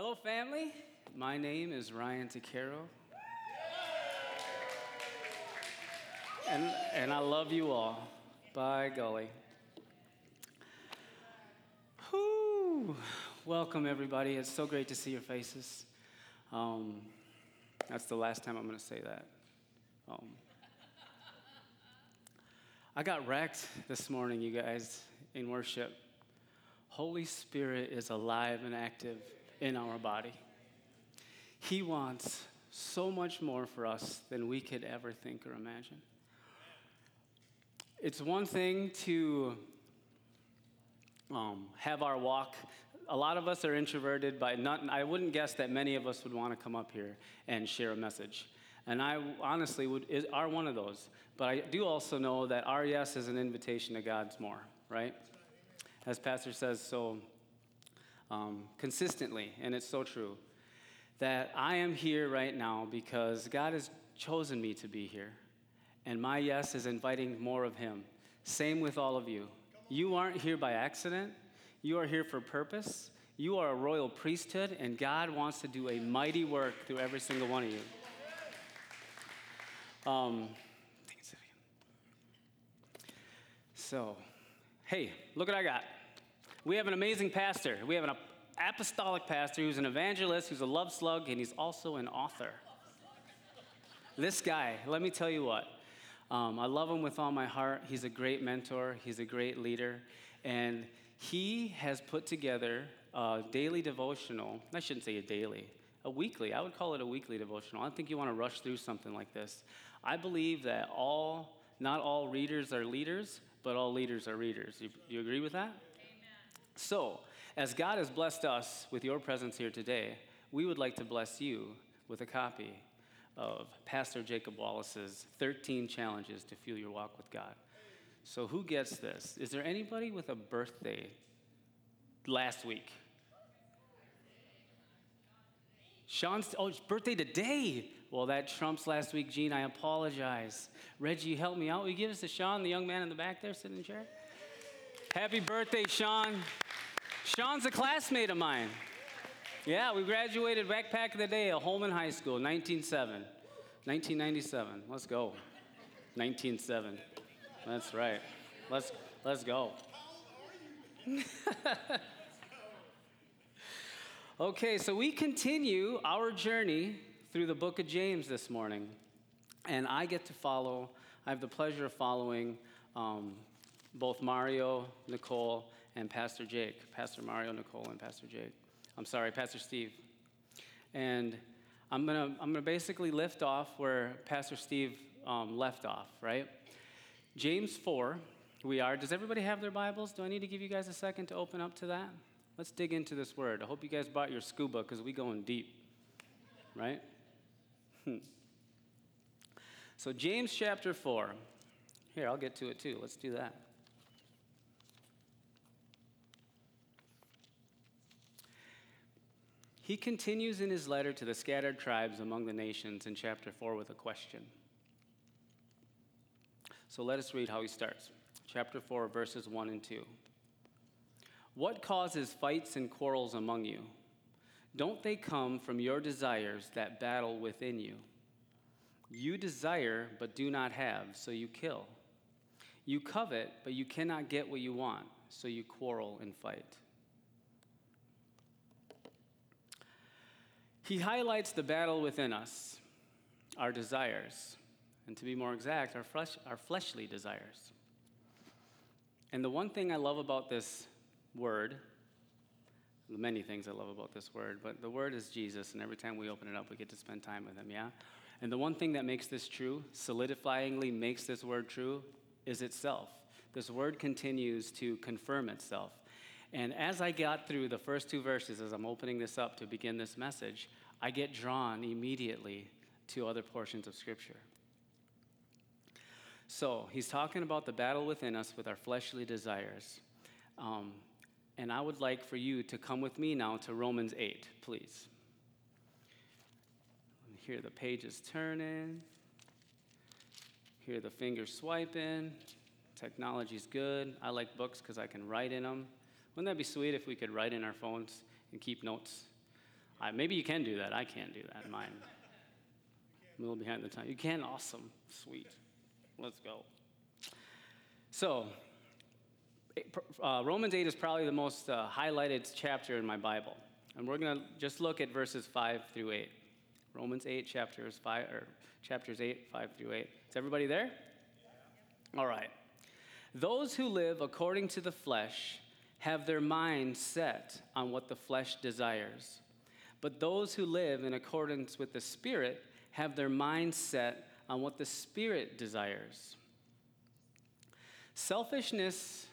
Hello, family. My name is Ryan Tuquero. And, and I love you all. By golly. Whew. Welcome, everybody. It's so great to see your faces. Um, that's the last time I'm going to say that. Um, I got wrecked this morning, you guys, in worship. Holy Spirit is alive and active in our body. He wants so much more for us than we could ever think or imagine. It's one thing to um, have our walk. A lot of us are introverted, but not, I wouldn't guess that many of us would want to come up here and share a message. And I honestly would, is, are one of those. But I do also know that our yes is an invitation to God's more, right? As Pastor says so um, consistently, and it's so true, that I am here right now because God has chosen me to be here. And my yes is inviting more of Him. Same with all of you. You aren't here by accident, you are here for purpose. You are a royal priesthood, and God wants to do a mighty work through every single one of you. Um, so, hey, look what I got. We have an amazing pastor. We have an apostolic pastor who's an evangelist, who's a love slug, and he's also an author. This guy, let me tell you what. Um, I love him with all my heart. He's a great mentor, he's a great leader, and he has put together a daily devotional. I shouldn't say a daily, a weekly. I would call it a weekly devotional. I don't think you want to rush through something like this. I believe that all, not all readers are leaders, but all leaders are readers. You, you agree with that? So, as God has blessed us with your presence here today, we would like to bless you with a copy of Pastor Jacob Wallace's 13 Challenges to Fuel Your Walk with God. So, who gets this? Is there anybody with a birthday last week? Sean's, oh, it's birthday today. Well, that trumps last week, Gene. I apologize. Reggie, help me out. Will you give us to Sean, the young man in the back there sitting in the chair? Happy birthday, Sean. Sean's a classmate of mine. Yeah, we graduated backpack of the day at Holman High School, 1997. 1997. Let's go. 197. That's right. Let's, let's go. Okay, so we continue our journey through the book of James this morning. And I get to follow, I have the pleasure of following um, both Mario, Nicole, and Pastor Jake. Pastor Mario, Nicole, and Pastor Jake. I'm sorry, Pastor Steve. And I'm going to I'm gonna basically lift off where Pastor Steve um, left off, right? James 4, we are. Does everybody have their Bibles? Do I need to give you guys a second to open up to that? Let's dig into this word. I hope you guys bought your scuba because we going deep, right? So James chapter 4. Here, I'll get to it too. Let's do that. He continues in his letter to the scattered tribes among the nations in chapter 4 with a question. So let us read how he starts. Chapter 4, verses 1 and 2. What causes fights and quarrels among you? Don't they come from your desires that battle within you? You desire, but do not have, so you kill. You covet, but you cannot get what you want, so you quarrel and fight. He highlights the battle within us, our desires, and to be more exact, our, flesh, our fleshly desires. And the one thing I love about this word, the many things I love about this word, but the word is Jesus, and every time we open it up, we get to spend time with him, yeah? And the one thing that makes this true, solidifyingly makes this word true, is itself. This word continues to confirm itself. And as I got through the first two verses, as I'm opening this up to begin this message, I get drawn immediately to other portions of Scripture. So he's talking about the battle within us with our fleshly desires. Um, and I would like for you to come with me now to Romans 8, please. Hear the pages turning, hear the fingers swiping. Technology's good. I like books because I can write in them. Wouldn't that be sweet if we could write in our phones and keep notes? I, maybe you can do that. I can't do that. Mine. I'm a little behind the time. You can? Awesome. Sweet. Let's go. So, uh, Romans 8 is probably the most uh, highlighted chapter in my Bible. And we're going to just look at verses 5 through 8. Romans 8, chapters 5, or chapters 8, 5 through 8. Is everybody there? All right. Those who live according to the flesh have their mind set on what the flesh desires. But those who live in accordance with the Spirit have their mind set on what the Spirit desires. Selfishness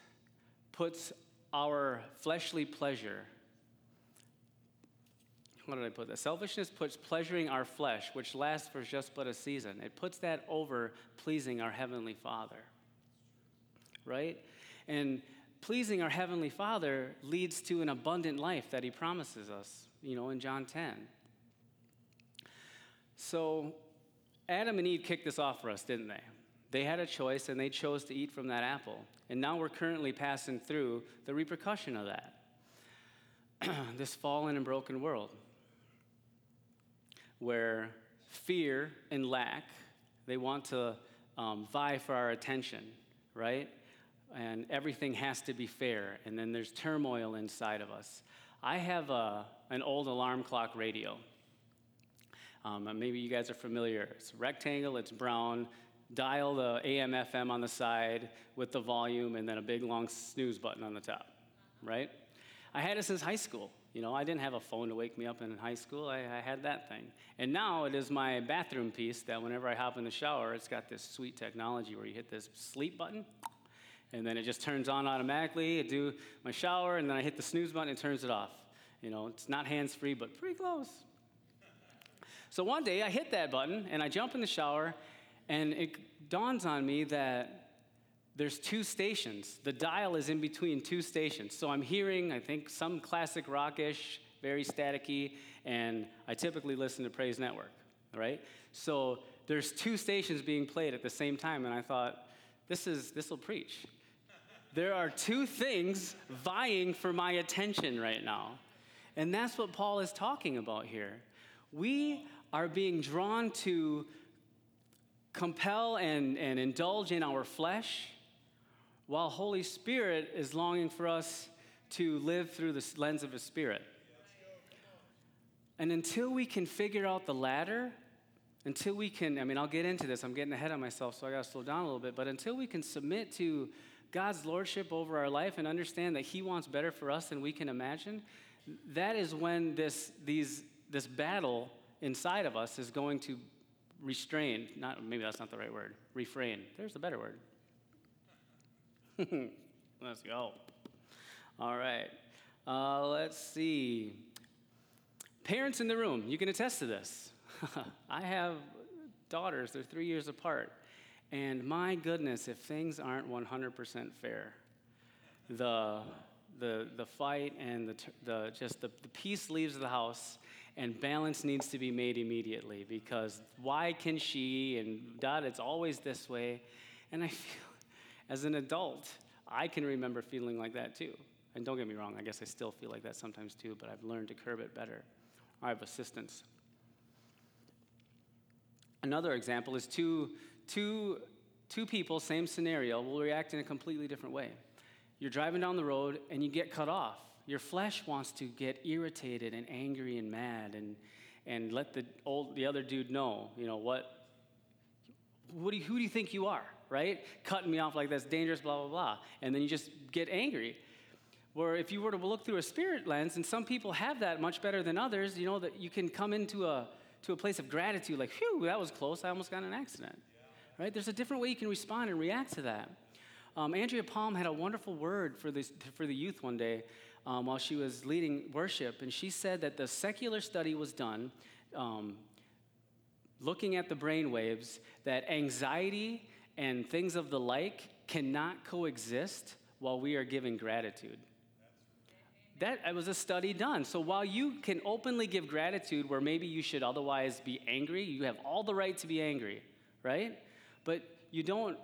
puts our fleshly pleasure. What did I put that? Selfishness puts pleasuring our flesh, which lasts for just but a season. It puts that over pleasing our Heavenly Father. Right? And pleasing our Heavenly Father leads to an abundant life that He promises us, you know, in John 10. So, Adam and Eve kicked this off for us, didn't they? They had a choice and they chose to eat from that apple. And now we're currently passing through the repercussion of that. this fallen and broken world where fear and lack, they want to um, vie for our attention, right? And everything has to be fair. And then there's turmoil inside of us. I have a, an old alarm clock radio. Um, maybe you guys are familiar. It's rectangle, it's brown, dial the AM FM on the side with the volume and then a big long snooze button on the top, right? I had it since high school. You know, I didn't have a phone to wake me up in high school. I, I, had that thing. And now it is my bathroom piece that whenever I hop in the shower, it's got this sweet technology where you hit this sleep button and then it just turns on automatically. I do my shower and then I hit the snooze button and it turns it off. You know, it's not hands free, but pretty close. So one day I hit that button and I jump in the shower and it dawns on me that there's two stations. The dial is in between two stations. So I'm hearing, I think, some classic rockish, very staticky, and I typically listen to Praise Network, right? So there's two stations being played at the same time, and I thought, this is this will preach. There are two things vying for my attention right now. And that's what Paul is talking about here. We are being drawn to compel and, and indulge in our flesh, while Holy Spirit is longing for us to live through the lens of His Spirit. And until we can figure out the latter, until we can, I mean, I'll get into this, I'm getting ahead of myself, so I got to slow down a little bit, but until we can submit to God's lordship over our life and understand that He wants better for us than we can imagine, that is when this, these, this battle inside of us is going to restrain. Not, maybe that's not the right word, refrain. There's a better word. let's go. All right. Uh, let's see. Parents in the room, you can attest to this. I have daughters, they're three years apart. And my goodness, if things aren't 100% fair, the, the, the fight and the, the, just the, the peace leaves the house and balance needs to be made immediately because why can she and dad it's always this way. And i feel as an adult i can remember feeling like that too. And don't get me wrong i guess i still feel like that sometimes too but i've learned to curb it better. I have assistance. Another example is two, two, two people same scenario will react in a completely different way you're driving down the road and you get cut off your flesh wants to get irritated and angry and mad and, and let the, old, the other dude know, you know, what, what do you, who do you think you are, right? Cutting me off like that's dangerous, blah, blah, blah. And then you just get angry. Where if you were to look through a spirit lens, and some people have that much better than others, you know, that you can come into a, to a place of gratitude, like, phew, that was close, I almost got an accident. Right? There's a different way you can respond and react to that. Um, Andrea Palm had a wonderful word for, this, for the youth one day um, while she was leading worship, and she said that the secular study was done um, looking at the brain waves, that anxiety and things of the like cannot coexist while we are giving gratitude. That was a study done. So while you can openly give gratitude where maybe you should otherwise be angry, you have all the right to be angry, right? But you don't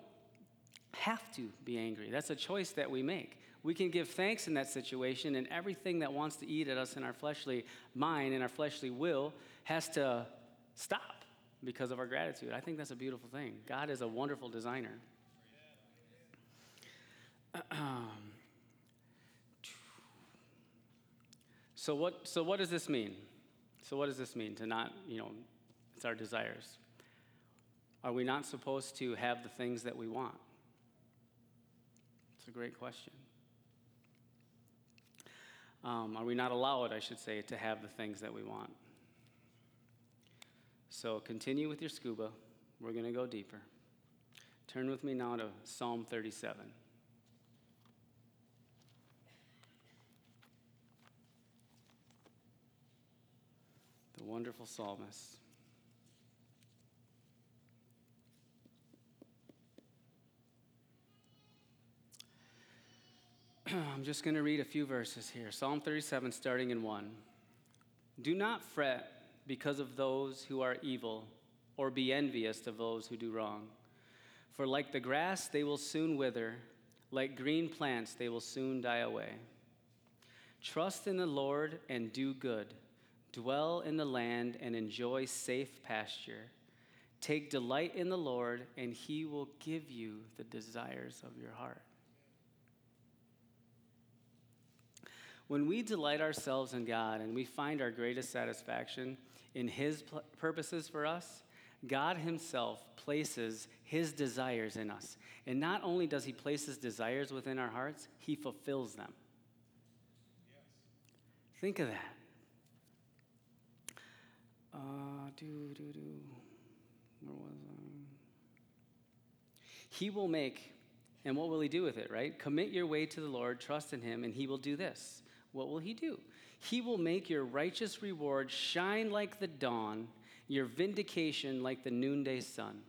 have to be angry. That's a choice that we make. we can give thanks in that situation, and everything that wants to eat at us in our fleshly mind and our fleshly will has to stop because of our gratitude. I think that's a beautiful thing. God is a wonderful designer. so what so what does this mean? So what does this mean to not, you know, it's our desires. Are we not supposed to have the things that we want? It's a great question. Um, are we not allowed, I should say, to have the things that we want? So continue with your scuba. We're going to go deeper. Turn with me now to Psalm 37. The wonderful psalmist. I'm just going to read a few verses here. Psalm 37, starting in 1. Do not fret because of those who are evil, or be envious of those who do wrong. For like the grass, they will soon wither, like green plants, they will soon die away. Trust in the Lord and do good. Dwell in the land and enjoy safe pasture. Take delight in the Lord, and he will give you the desires of your heart. When we delight ourselves in God and we find our greatest satisfaction in His pl- purposes for us, God Himself places His desires in us. And not only does He place His desires within our hearts, He fulfills them. Yes. Think of that. Uh, do, do, do. Where was I? He will make, and what will He do with it, right? Commit your way to the Lord, trust in Him, and He will do this what will he do? He will make your righteous reward shine like the dawn, your vindication like the noonday sun.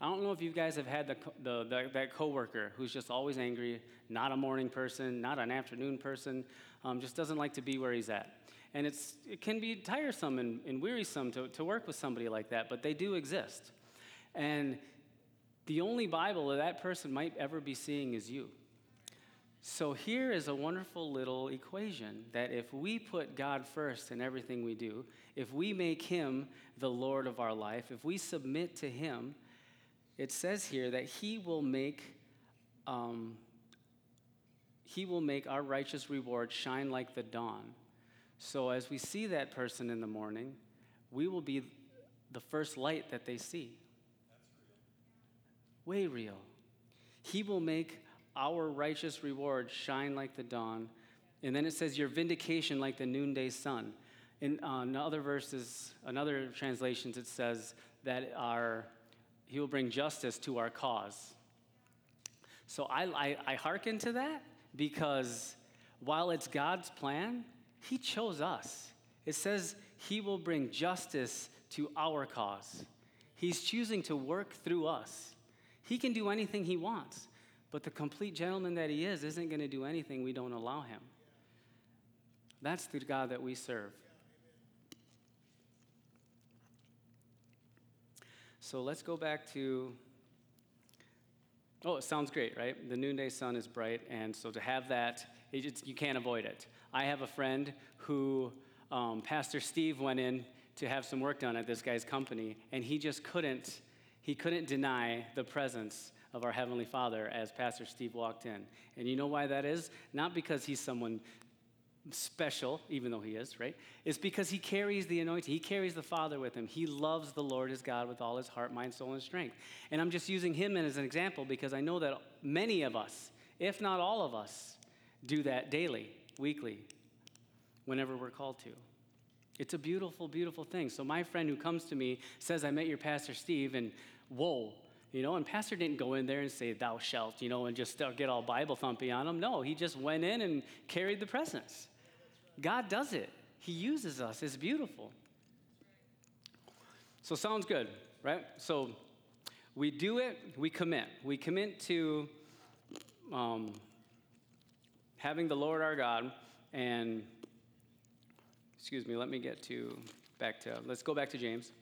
I don't know if you guys have had the, the, the, that coworker who's just always angry, not a morning person, not an afternoon person, um, just doesn't like to be where he's at. And it's, it can be tiresome and, and wearisome to, to work with somebody like that, but they do exist. And the only Bible that that person might ever be seeing is you. So here is a wonderful little equation that if we put God first in everything we do, if we make him the Lord of our life, if we submit to him, it says here that he will make um, he will make our righteous reward shine like the dawn. So as we see that person in the morning, we will be the first light that they see. Real. Way real. He will make our righteous reward shine like the dawn. And then it says, Your vindication like the noonday sun. In, uh, in other verses, in other translations, it says that our, He will bring justice to our cause. So I, I, I hearken to that because while it's God's plan, He chose us. It says He will bring justice to our cause. He's choosing to work through us. He can do anything He wants. But the complete gentleman that he is isn't going to do anything we don't allow him. That's the God that we serve. So let's go back to. Oh, it sounds great, right? The noonday sun is bright, and so to have that, you can't avoid it. I have a friend who um, Pastor Steve went in to have some work done at this guy's company, and he just couldn't. He couldn't deny the presence of our Heavenly Father as Pastor Steve walked in. And you know why that is? Not because he's someone special, even though he is, right? It's because he carries the anointing. He carries the Father with him. He loves the Lord his God with all his heart, mind, soul, and strength. And I'm just using him as an example because I know that many of us, if not all of us, do that daily, weekly, whenever we're called to. It's a beautiful, beautiful thing. So my friend who comes to me says, I met your pastor Steve, and whoa, you know, and Pastor didn't go in there and say, Thou shalt, you know, and just get all Bible thumpy on him. No, he just went in and carried the presence. God does it, He uses us. It's beautiful. So, sounds good, right? So, we do it, we commit. We commit to um, having the Lord our God and, excuse me, let me get to back to, let's go back to James.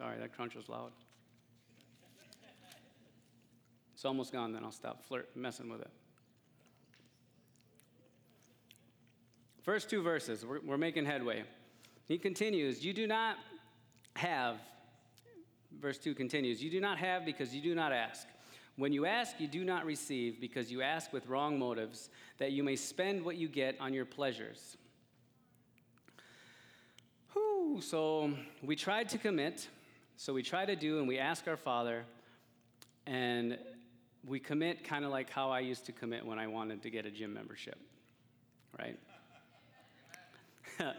Sorry, that crunch was loud. It's almost gone, then I'll stop flirt, messing with it. First two verses, we're, we're making headway. He continues, You do not have, verse 2 continues, You do not have because you do not ask. When you ask, you do not receive because you ask with wrong motives, that you may spend what you get on your pleasures. Whew, so we tried to commit, so we try to do, and we ask our Father, and we commit kind of like how I used to commit when I wanted to get a gym membership, right?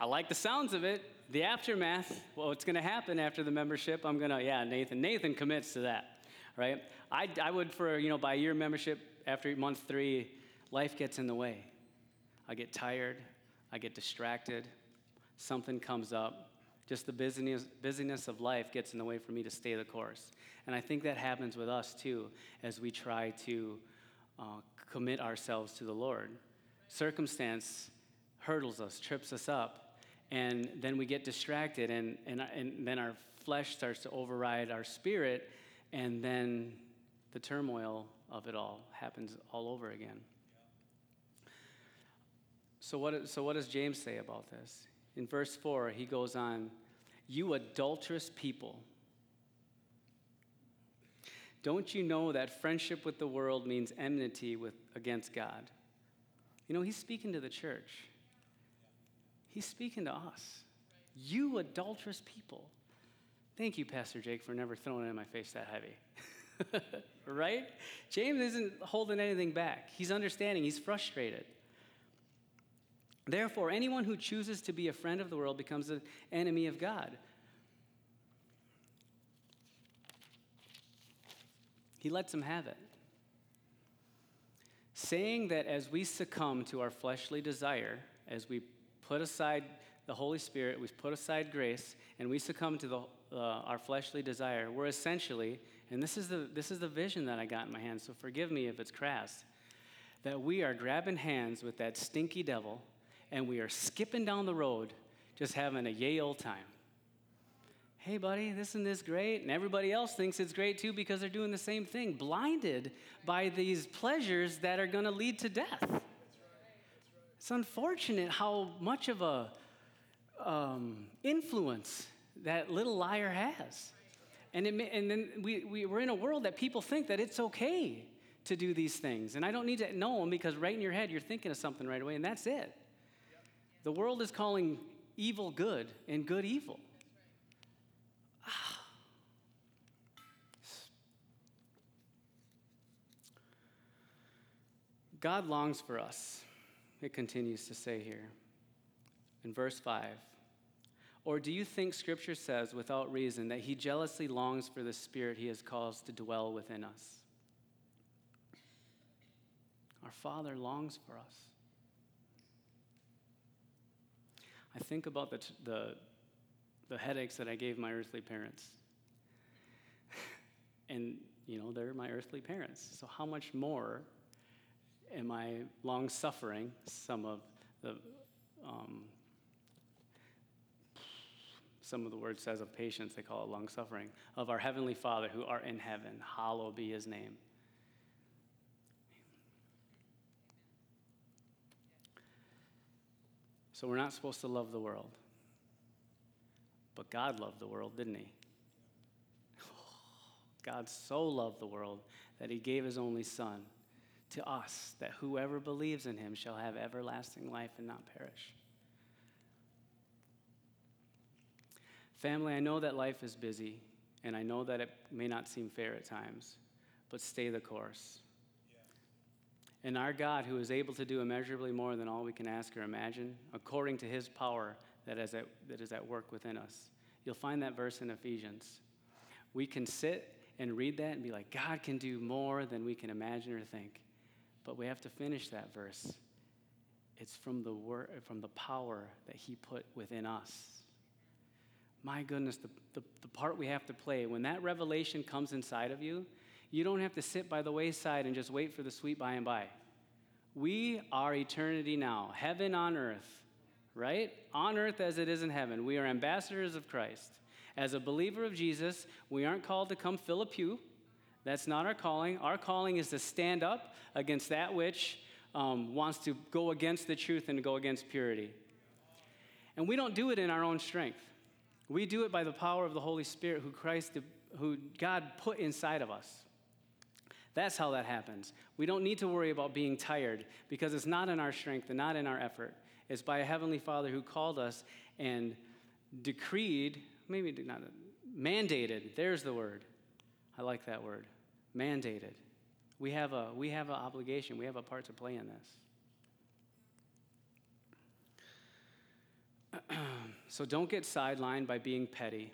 I like the sounds of it. The aftermath, well, what's going to happen after the membership? I'm going to, yeah, Nathan. Nathan commits to that, right? I, I would, for, you know, by year membership, after month three, life gets in the way. I get tired, I get distracted, something comes up. Just the busyness, busyness of life gets in the way for me to stay the course. And I think that happens with us too as we try to uh, commit ourselves to the Lord. Circumstance hurdles us, trips us up, and then we get distracted, and, and, and then our flesh starts to override our spirit, and then the turmoil of it all happens all over again. So what, so, what does James say about this? In verse 4, he goes on, You adulterous people. Don't you know that friendship with the world means enmity with, against God? You know, he's speaking to the church. He's speaking to us. You adulterous people. Thank you, Pastor Jake, for never throwing it in my face that heavy. right? James isn't holding anything back. He's understanding, he's frustrated. Therefore, anyone who chooses to be a friend of the world becomes an enemy of God. He lets him have it. Saying that as we succumb to our fleshly desire, as we put aside the Holy Spirit, we put aside grace, and we succumb to the, uh, our fleshly desire, we're essentially, and this is, the, this is the vision that I got in my hand, so forgive me if it's crass, that we are grabbing hands with that stinky devil and we are skipping down the road just having a yay old time. Hey, buddy, isn't this great? And everybody else thinks it's great too because they're doing the same thing, blinded by these pleasures that are going to lead to death. It's unfortunate how much of a um, influence that little liar has. And, it, and then we, we, we're in a world that people think that it's okay to do these things. And I don't need to know them because right in your head, you're thinking of something right away, and that's it. The world is calling evil good and good evil. Ah. God longs for us it continues to say here in verse 5. Or do you think Scripture says, without reason, that He jealously longs for the Spirit He has caused to dwell within us? Our Father longs for us. I think about the, the, the headaches that I gave my earthly parents. and, you know, they're my earthly parents. So, how much more am I long suffering? Some of the um, some of the word says of patience, they call it long suffering, of our Heavenly Father who art in heaven, hallowed be his name. So we're not supposed to love the world. But God loved the world, didn't he? God so loved the world that he gave his only son to us that whoever believes in him shall have everlasting life and not perish. Family, I know that life is busy, and I know that it may not seem fair at times, but stay the course. And our God, who is able to do immeasurably more than all we can ask or imagine, according to his power that is at, that is at work within us. You'll find that verse in Ephesians. We can sit and read that and be like, God can do more than we can imagine or think. But we have to finish that verse. It's from the word, from the power that He put within us. My goodness, the, the, the part we have to play, when that revelation comes inside of you, you don't have to sit by the wayside and just wait for the sweet by and by. We are eternity now, heaven on earth, right? On earth as it is in heaven. We are ambassadors of Christ. As a believer of Jesus, we aren't called to come fill a pew That's not our calling. Our calling is to stand up against that which um, wants to go against the truth and go against purity. And we don't do it in our own strength. We do it by the power of the Holy Spirit who Christ who God put inside of us. That's how that happens. We don't need to worry about being tired because it's not in our strength and not in our effort. It's by a heavenly Father who called us and decreed, maybe not mandated. There's the word. I like that word. Mandated. We have a we have an obligation. We have a part to play in this. so don't get sidelined by being petty.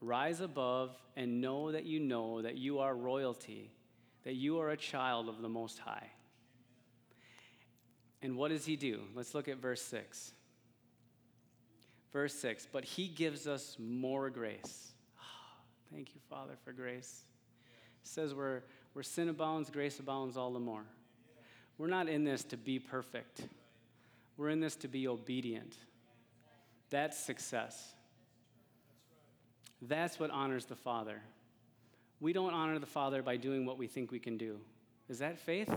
Rise above and know that you know that you are royalty, that you are a child of the Most High. And what does he do? Let's look at verse 6. Verse 6 But he gives us more grace. Oh, thank you, Father, for grace. It says where, where sin abounds, grace abounds all the more. We're not in this to be perfect, we're in this to be obedient. That's success. That's what honors the Father. We don't honor the Father by doing what we think we can do. Is that faith?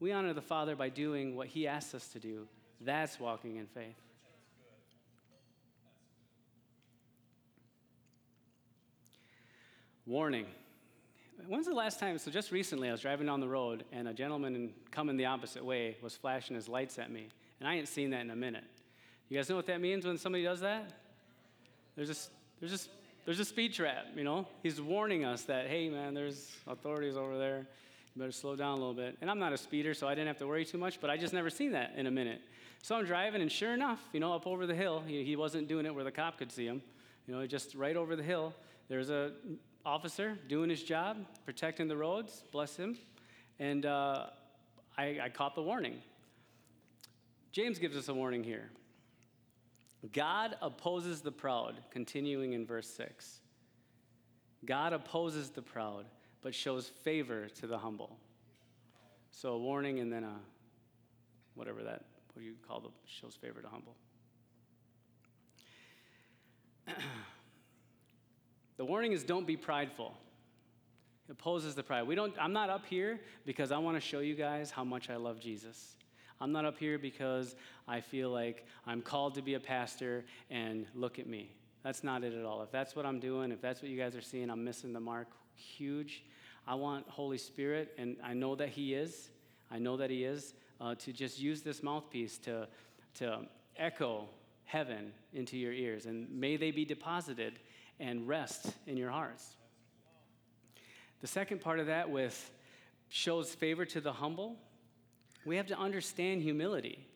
We honor the Father by doing what He asks us to do. That's walking in faith. Warning. When's the last time? So, just recently, I was driving down the road and a gentleman coming the opposite way was flashing his lights at me. And I ain't seen that in a minute. You guys know what that means when somebody does that? There's just, there's just there's a speed trap, you know? He's warning us that, hey man, there's authorities over there. You better slow down a little bit. And I'm not a speeder, so I didn't have to worry too much, but I just never seen that in a minute. So I'm driving, and sure enough, you know, up over the hill, he, he wasn't doing it where the cop could see him. You know, just right over the hill, there's a officer doing his job, protecting the roads, bless him. And uh, I, I caught the warning. James gives us a warning here. God opposes the proud, continuing in verse 6. God opposes the proud, but shows favor to the humble. So a warning and then a whatever that, what do you call the shows favor to humble? the warning is don't be prideful. It opposes the pride. We don't, I'm not up here because I want to show you guys how much I love Jesus. I'm not up here because I feel like I'm called to be a pastor and look at me. That's not it at all. If that's what I'm doing, if that's what you guys are seeing, I'm missing the mark huge. I want Holy Spirit, and I know that He is. I know that He is, uh, to just use this mouthpiece to, to echo heaven into your ears. And may they be deposited and rest in your hearts. The second part of that with shows favor to the humble we have to understand humility.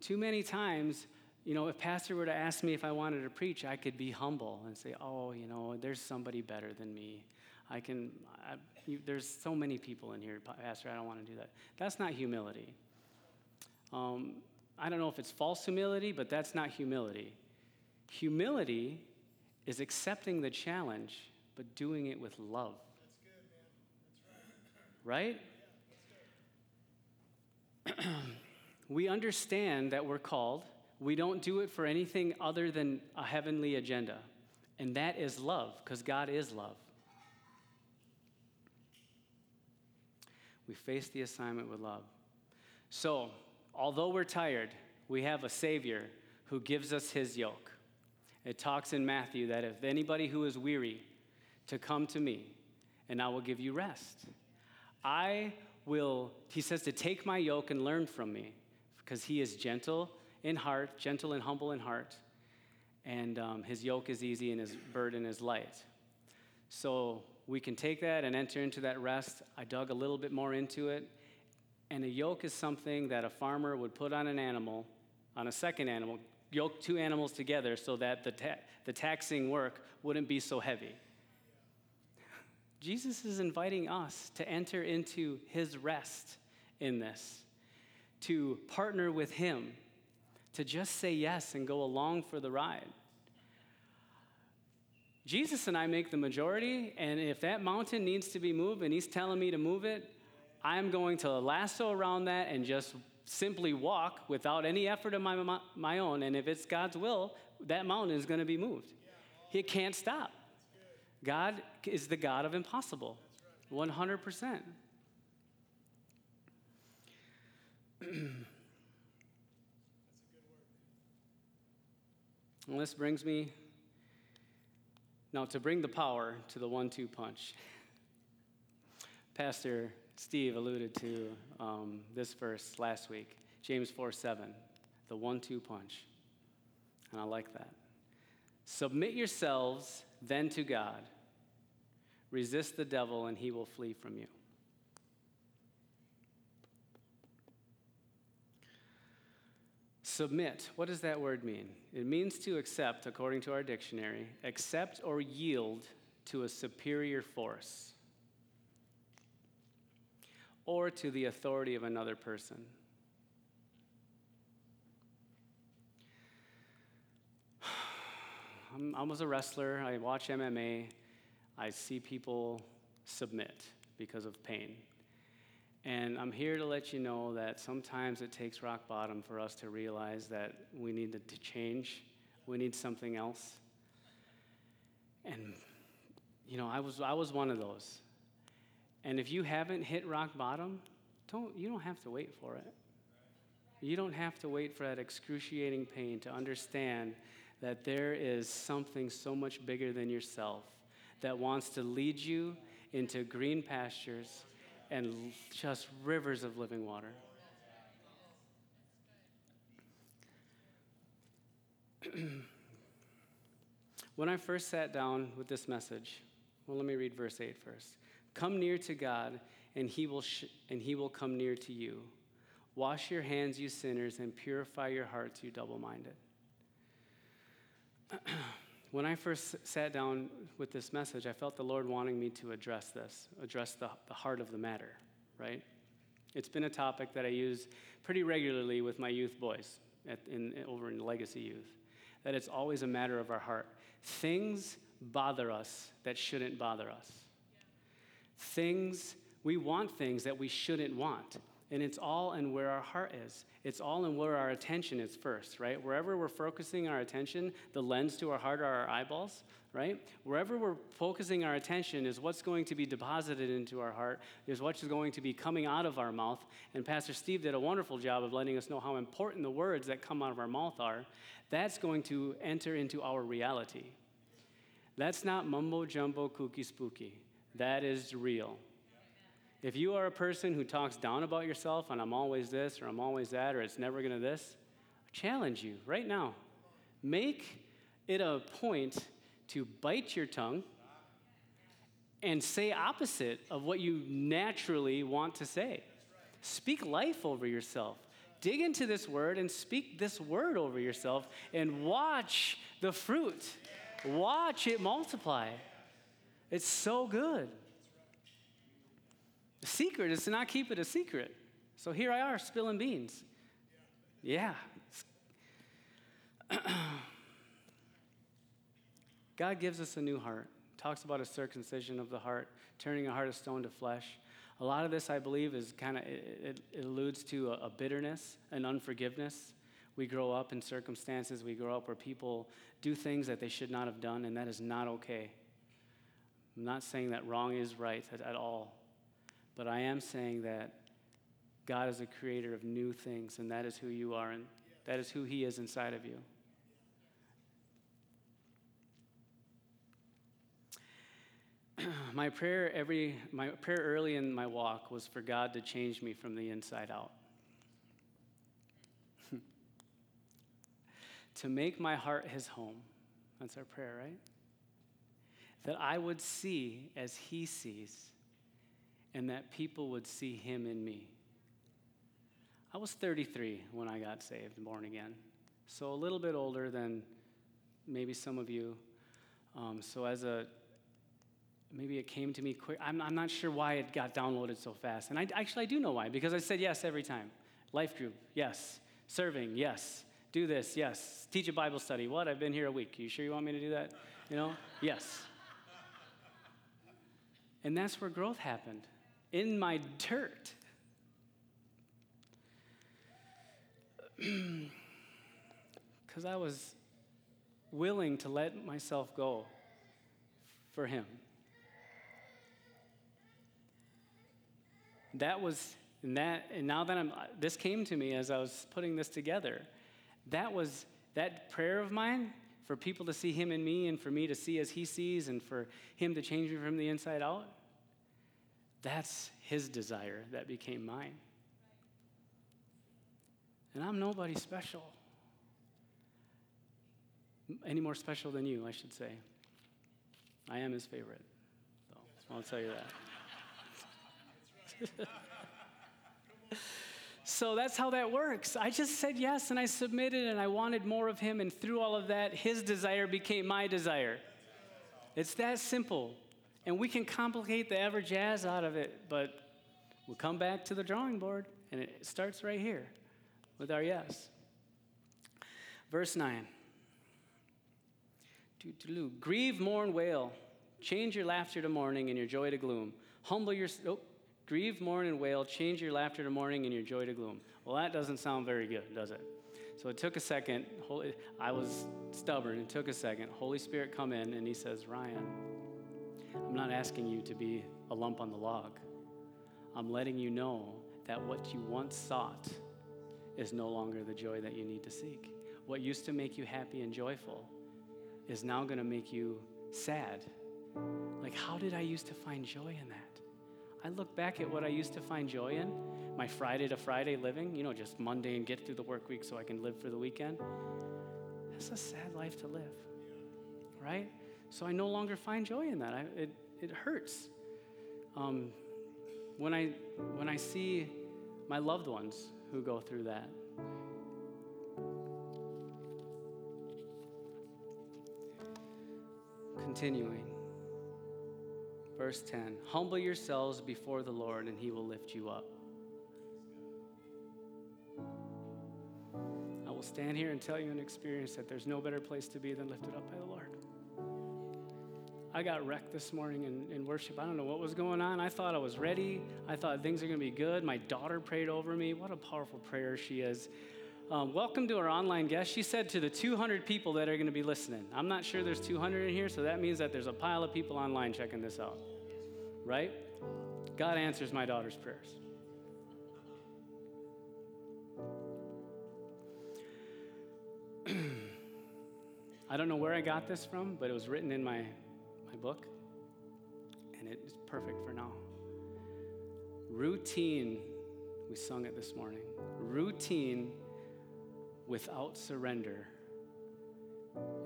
Too many times, you know, if pastor were to ask me if I wanted to preach, I could be humble and say, "Oh, you know, there's somebody better than me. I can. I, you, there's so many people in here, pastor. I don't want to do that." That's not humility. Um, I don't know if it's false humility, but that's not humility. Humility is accepting the challenge, but doing it with love. That's good, man. That's right. right? we understand that we're called. We don't do it for anything other than a heavenly agenda, and that is love, because God is love. We face the assignment with love. So, although we're tired, we have a Savior who gives us his yoke. It talks in Matthew that if anybody who is weary, to come to me, and I will give you rest. I will, he says, to take my yoke and learn from me, because he is gentle in heart, gentle and humble in heart, and um, his yoke is easy and his burden is light. So we can take that and enter into that rest. I dug a little bit more into it. And a yoke is something that a farmer would put on an animal, on a second animal, yoke two animals together so that the, ta- the taxing work wouldn't be so heavy. Jesus is inviting us to enter into his rest in this, to partner with him, to just say yes and go along for the ride. Jesus and I make the majority, and if that mountain needs to be moved and he's telling me to move it, I'm going to lasso around that and just simply walk without any effort of my, my own. And if it's God's will, that mountain is going to be moved. It can't stop. God is the God of impossible, 100%. And this brings me now to bring the power to the one two punch. Pastor Steve alluded to um, this verse last week, James 4 7, the one two punch. And I like that. Submit yourselves then to God. Resist the devil, and he will flee from you. Submit, what does that word mean? It means to accept, according to our dictionary, accept or yield to a superior force or to the authority of another person. i'm was a wrestler. I watch MMA. I see people submit because of pain. And I'm here to let you know that sometimes it takes rock bottom for us to realize that we need to change, we need something else. And, you know, I was, I was one of those. And if you haven't hit rock bottom, don't, you don't have to wait for it. You don't have to wait for that excruciating pain to understand that there is something so much bigger than yourself that wants to lead you into green pastures and just rivers of living water. when I first sat down with this message, well, let me read verse 8 first. Come near to God, and he will, sh- and he will come near to you. Wash your hands, you sinners, and purify your hearts, you double minded. when I first sat down with this message, I felt the Lord wanting me to address this, address the, the heart of the matter, right? It's been a topic that I use pretty regularly with my youth boys at, in, over in Legacy Youth, that it's always a matter of our heart. Things bother us that shouldn't bother us. Things, we want things that we shouldn't want. And it's all in where our heart is. It's all in where our attention is first, right? Wherever we're focusing our attention, the lens to our heart are our eyeballs, right? Wherever we're focusing our attention is what's going to be deposited into our heart, is what's going to be coming out of our mouth. And Pastor Steve did a wonderful job of letting us know how important the words that come out of our mouth are. That's going to enter into our reality. That's not mumbo jumbo kooky spooky. That is real. If you are a person who talks down about yourself and I'm always this or I'm always that or it's never going to this, I challenge you right now. Make it a point to bite your tongue and say opposite of what you naturally want to say. Speak life over yourself. Dig into this word and speak this word over yourself and watch the fruit. Watch it multiply. It's so good. The secret is to not keep it a secret. So here I are spilling beans. Yeah. God gives us a new heart. Talks about a circumcision of the heart, turning a heart of stone to flesh. A lot of this, I believe, is kind of it, it, alludes to a, a bitterness and unforgiveness. We grow up in circumstances, we grow up where people do things that they should not have done, and that is not okay. I'm not saying that wrong is right at, at all. But I am saying that God is a creator of new things, and that is who you are, and that is who He is inside of you. my prayer every my prayer early in my walk was for God to change me from the inside out. to make my heart his home. That's our prayer, right? That I would see as he sees and that people would see him in me. I was 33 when I got saved, and born again. So a little bit older than maybe some of you. Um, so as a maybe it came to me quick. I'm, I'm, not sure why it got downloaded so fast. And I actually I do know why because I said yes every time. Life group, yes. Serving, yes. Do this, yes. Teach a Bible study. What? I've been here a week. You sure you want me to do that? You know? Yes. And that's where growth happened in my dirt. Because I was willing to let myself go for Him. That was, and that, and now that I'm, this came to me as I was putting this together. That was, that prayer of mine for people to see Him in me and for me to see as He sees and for Him to change me from the inside out. That's His desire that became mine. And I'm nobody special. Any more special than you, I should say. I am his favorite. So I'll tell you that. so that's how that works. I just said yes and I submitted and I wanted more of him, and through all of that, his desire became my desire. It's that simple. And we can complicate the ever jazz out of it, but we'll come back to the drawing board, and it starts right here with our yes. Verse 9. Grieve, mourn, wail. Change your laughter to mourning and your joy to gloom. Humble your. Oh, grieve, mourn, and wail. Change your laughter to mourning and your joy to gloom. Well, that doesn't sound very good, does it? So it took a second. Holy, I was stubborn. It took a second. Holy Spirit come in and he says, Ryan, I'm not asking you to be a lump on the log. I'm letting you know that what you once sought is no longer the joy that you need to seek. What used to make you happy and joyful is now going to make you sad. Like, how did I used to find joy in that? I look back at what I used to find joy in, my Friday to Friday living, you know, just Monday and get through the work week so I can live for the weekend. That's a sad life to live, right? So I no longer find joy in that. I, it, it hurts. Um, when, I, when I see my loved ones who go through that, Continuing. Verse 10 Humble yourselves before the Lord, and he will lift you up. I will stand here and tell you an experience that there's no better place to be than lifted up by the Lord. I got wrecked this morning in, in worship. I don't know what was going on. I thought I was ready. I thought things are going to be good. My daughter prayed over me. What a powerful prayer she is. Um, welcome to our online guest. She said to the 200 people that are going to be listening. I'm not sure there's 200 in here, so that means that there's a pile of people online checking this out. Right? God answers my daughter's prayers. I don't know where I got this from, but it was written in my, my book, and it's perfect for now. Routine, we sung it this morning. Routine without surrender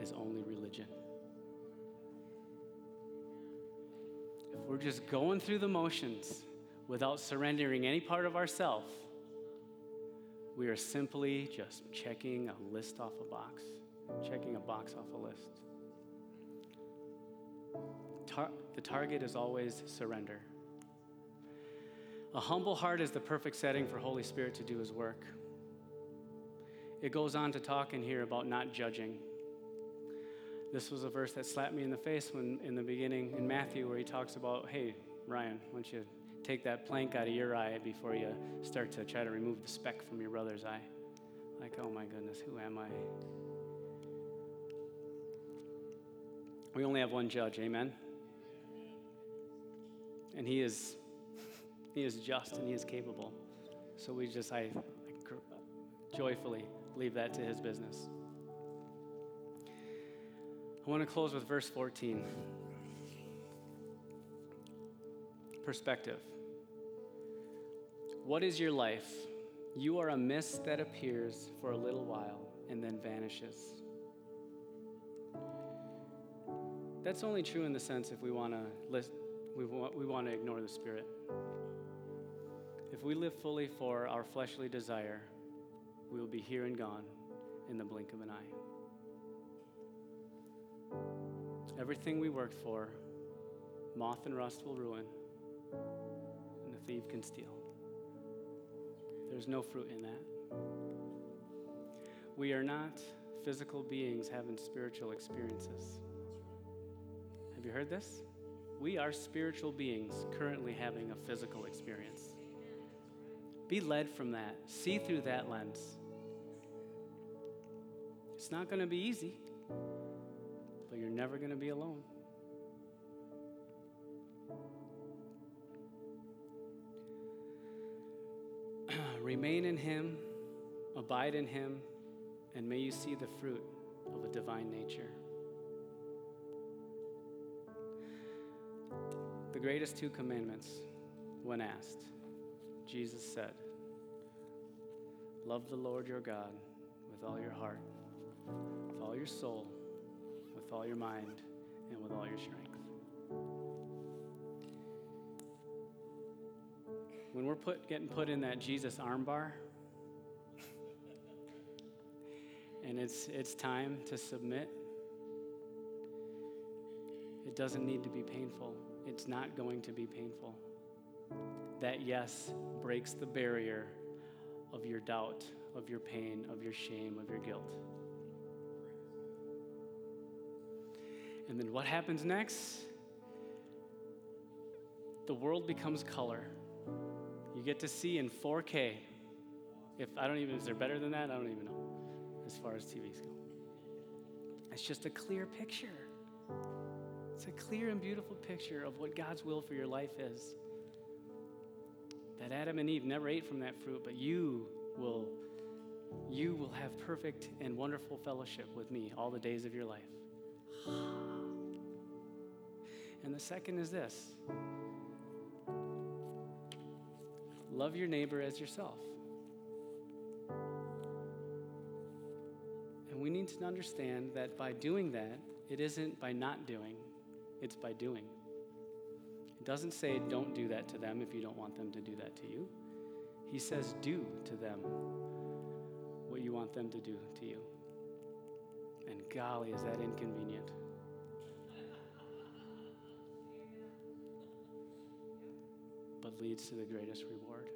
is only religion. If we're just going through the motions without surrendering any part of ourself, we are simply just checking a list off a box, checking a box off a list. Tar- the target is always surrender. A humble heart is the perfect setting for Holy Spirit to do his work. It goes on to talk in here about not judging. This was a verse that slapped me in the face when in the beginning in Matthew where he talks about, hey, Ryan, why don't you take that plank out of your eye before you start to try to remove the speck from your brother's eye? Like, oh my goodness, who am I? We only have one judge, amen? And he is he is just and he is capable. So we just I, I joyfully leave that to his business. I want to close with verse 14. Perspective. What is your life? You are a mist that appears for a little while and then vanishes. That's only true in the sense if we want to list, we want, we want to ignore the spirit. If we live fully for our fleshly desire, we will be here and gone in the blink of an eye. Everything we worked for, moth and rust will ruin, and the thief can steal. There's no fruit in that. We are not physical beings having spiritual experiences you heard this? We are spiritual beings currently having a physical experience. Be led from that. See through that lens. It's not going to be easy, but you're never going to be alone. Remain in Him, abide in Him, and may you see the fruit of a divine nature. The greatest two commandments, when asked, Jesus said, Love the Lord your God with all your heart, with all your soul, with all your mind, and with all your strength. When we're put, getting put in that Jesus armbar, and it's, it's time to submit, it doesn't need to be painful. It's not going to be painful. That yes breaks the barrier of your doubt, of your pain, of your shame, of your guilt. And then what happens next? The world becomes color. You get to see in 4K. If I don't even, is there better than that? I don't even know as far as TVs go. It's just a clear picture. It's a clear and beautiful picture of what God's will for your life is. That Adam and Eve never ate from that fruit, but you will you will have perfect and wonderful fellowship with me all the days of your life. And the second is this love your neighbor as yourself. And we need to understand that by doing that, it isn't by not doing, it's by doing. It doesn't say don't do that to them if you don't want them to do that to you. He says do to them what you want them to do to you. And golly, is that inconvenient. But leads to the greatest reward.